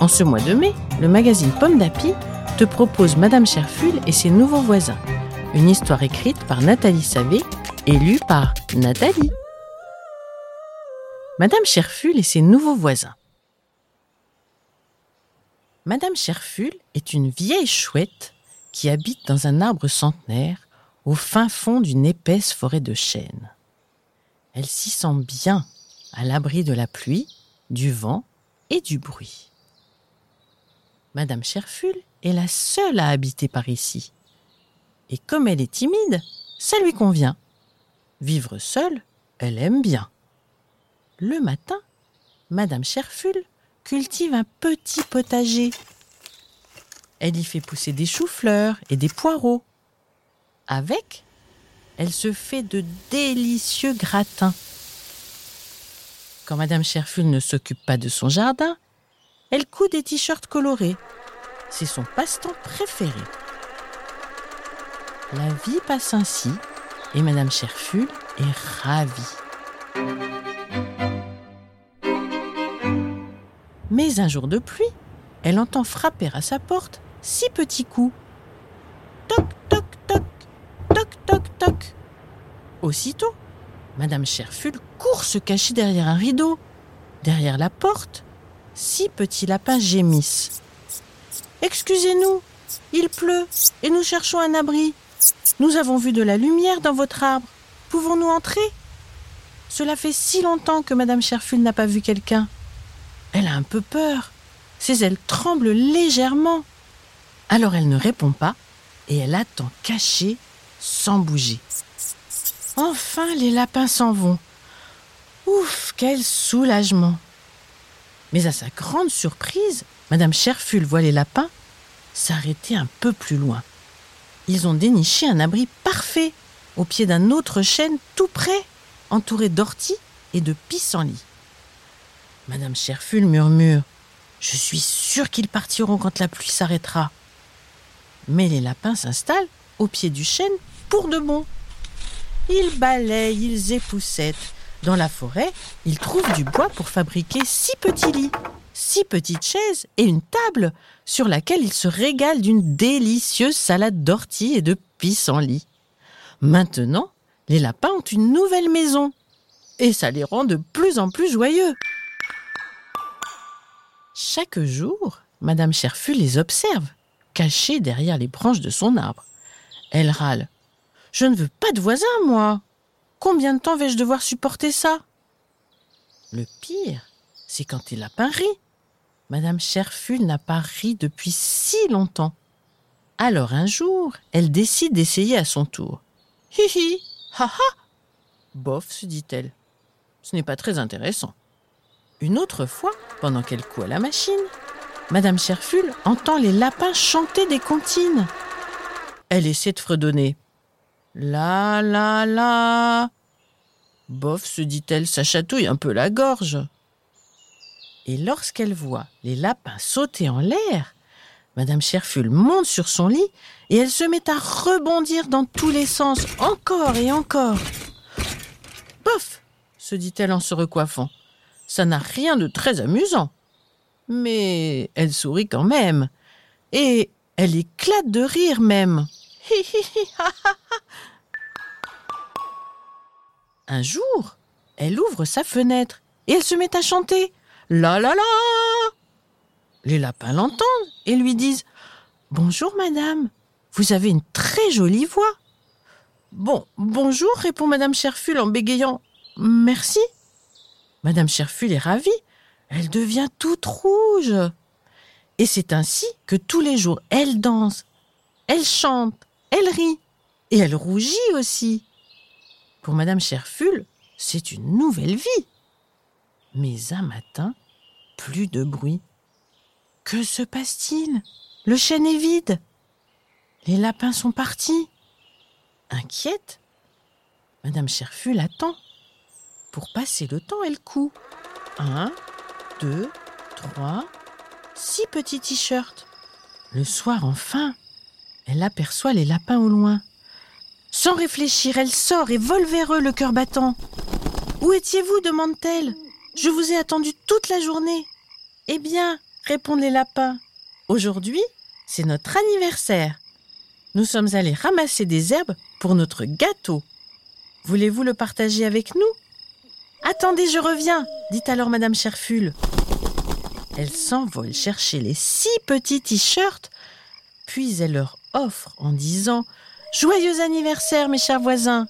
En ce mois de mai, le magazine Pomme d'Api te propose Madame Cherful et ses nouveaux voisins. Une histoire écrite par Nathalie Savé et lue par Nathalie. Madame Cherful et ses nouveaux voisins. Madame Cherful est une vieille chouette qui habite dans un arbre centenaire au fin fond d'une épaisse forêt de chênes. Elle s'y sent bien, à l'abri de la pluie, du vent et du bruit. Madame Cherful est la seule à habiter par ici. Et comme elle est timide, ça lui convient. Vivre seule, elle aime bien. Le matin, Madame Cherful cultive un petit potager. Elle y fait pousser des choux-fleurs et des poireaux. Avec, elle se fait de délicieux gratins. Quand Madame Cherful ne s'occupe pas de son jardin, elle coud des t-shirts colorés. C'est son passe-temps préféré. La vie passe ainsi et Madame Cherful est ravie. Mais un jour de pluie, elle entend frapper à sa porte six petits coups. Toc, toc, toc, toc, toc, toc. Aussitôt, Madame Cherful court se cacher derrière un rideau. Derrière la porte, six petits lapins gémissent. Excusez-nous, il pleut et nous cherchons un abri. Nous avons vu de la lumière dans votre arbre. Pouvons-nous entrer? Cela fait si longtemps que Madame Cherful n'a pas vu quelqu'un. Elle a un peu peur. Ses ailes tremblent légèrement. Alors elle ne répond pas et elle attend cachée sans bouger. Enfin, les lapins s'en vont. Ouf, quel soulagement. Mais à sa grande surprise, Madame Cherful voit les lapins s'arrêter un peu plus loin. Ils ont déniché un abri parfait au pied d'un autre chêne tout près, entouré d'orties et de pissenlits. Madame Cherful murmure Je suis sûre qu'ils partiront quand la pluie s'arrêtera. Mais les lapins s'installent au pied du chêne pour de bon. Ils balayent, ils époussettent. Dans la forêt, ils trouvent du bois pour fabriquer six petits lits, six petites chaises et une table sur laquelle ils se régalent d'une délicieuse salade d'orties et de pissenlits. Maintenant, les lapins ont une nouvelle maison et ça les rend de plus en plus joyeux. Chaque jour, Madame Cherful les observe, cachés derrière les branches de son arbre. Elle râle. Je ne veux pas de voisins, moi. Combien de temps vais-je devoir supporter ça? Le pire, c'est quand les lapins rient. Madame Cherful n'a pas ri depuis si longtemps. Alors un jour, elle décide d'essayer à son tour. Hi hi, ha ha Bof, se dit-elle. Ce n'est pas très intéressant. Une autre fois, pendant qu'elle coud à la machine, Madame Cherful entend les lapins chanter des comptines. Elle essaie de fredonner. La la la. Bof, se dit-elle, ça chatouille un peu la gorge. Et lorsqu'elle voit les lapins sauter en l'air, Madame Cherful monte sur son lit et elle se met à rebondir dans tous les sens, encore et encore. Bof, se dit-elle en se recoiffant, ça n'a rien de très amusant. Mais elle sourit quand même, et elle éclate de rire même. Un jour, elle ouvre sa fenêtre et elle se met à chanter. La la la Les lapins l'entendent et lui disent Bonjour madame, vous avez une très jolie voix. Bon, bonjour, répond madame Cherful en bégayant. Merci. Madame Cherful est ravie. Elle devient toute rouge. Et c'est ainsi que tous les jours, elle danse, elle chante, elle rit et elle rougit aussi. Pour Madame Cherful, c'est une nouvelle vie. Mais un matin, plus de bruit. Que se passe-t-il? Le chêne est vide. Les lapins sont partis. Inquiète, Madame Cherful attend. Pour passer le temps, elle coud. Un, deux, trois, six petits t-shirts. Le soir, enfin, elle aperçoit les lapins au loin. Sans réfléchir, elle sort et vole vers eux, le cœur battant. Où étiez-vous demande-t-elle. Je vous ai attendu toute la journée. Eh bien, répondent les lapins. Aujourd'hui, c'est notre anniversaire. Nous sommes allés ramasser des herbes pour notre gâteau. Voulez-vous le partager avec nous? Attendez, je reviens, dit alors Madame Cherful. Elle s'envole chercher les six petits t-shirts, puis elle leur offre en disant Joyeux anniversaire, mes chers voisins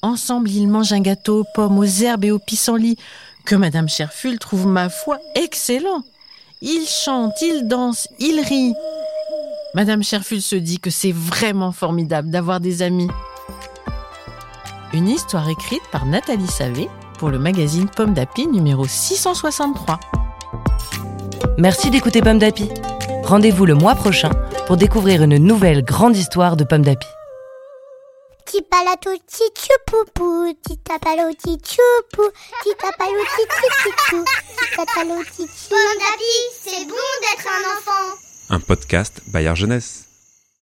Ensemble, ils mangent un gâteau aux pommes, aux herbes et aux pissenlits que Madame Cherful trouve, ma foi, excellent. Ils chantent, ils dansent, ils rient. Madame Cherful se dit que c'est vraiment formidable d'avoir des amis. Une histoire écrite par Nathalie Savé pour le magazine Pomme d'Api numéro 663. Merci d'écouter Pomme d'Api. Rendez-vous le mois prochain pour découvrir une nouvelle grande histoire de Pomme d'Api. Pomme c'est bon d'être enfant. Un podcast Bayard Jeunesse.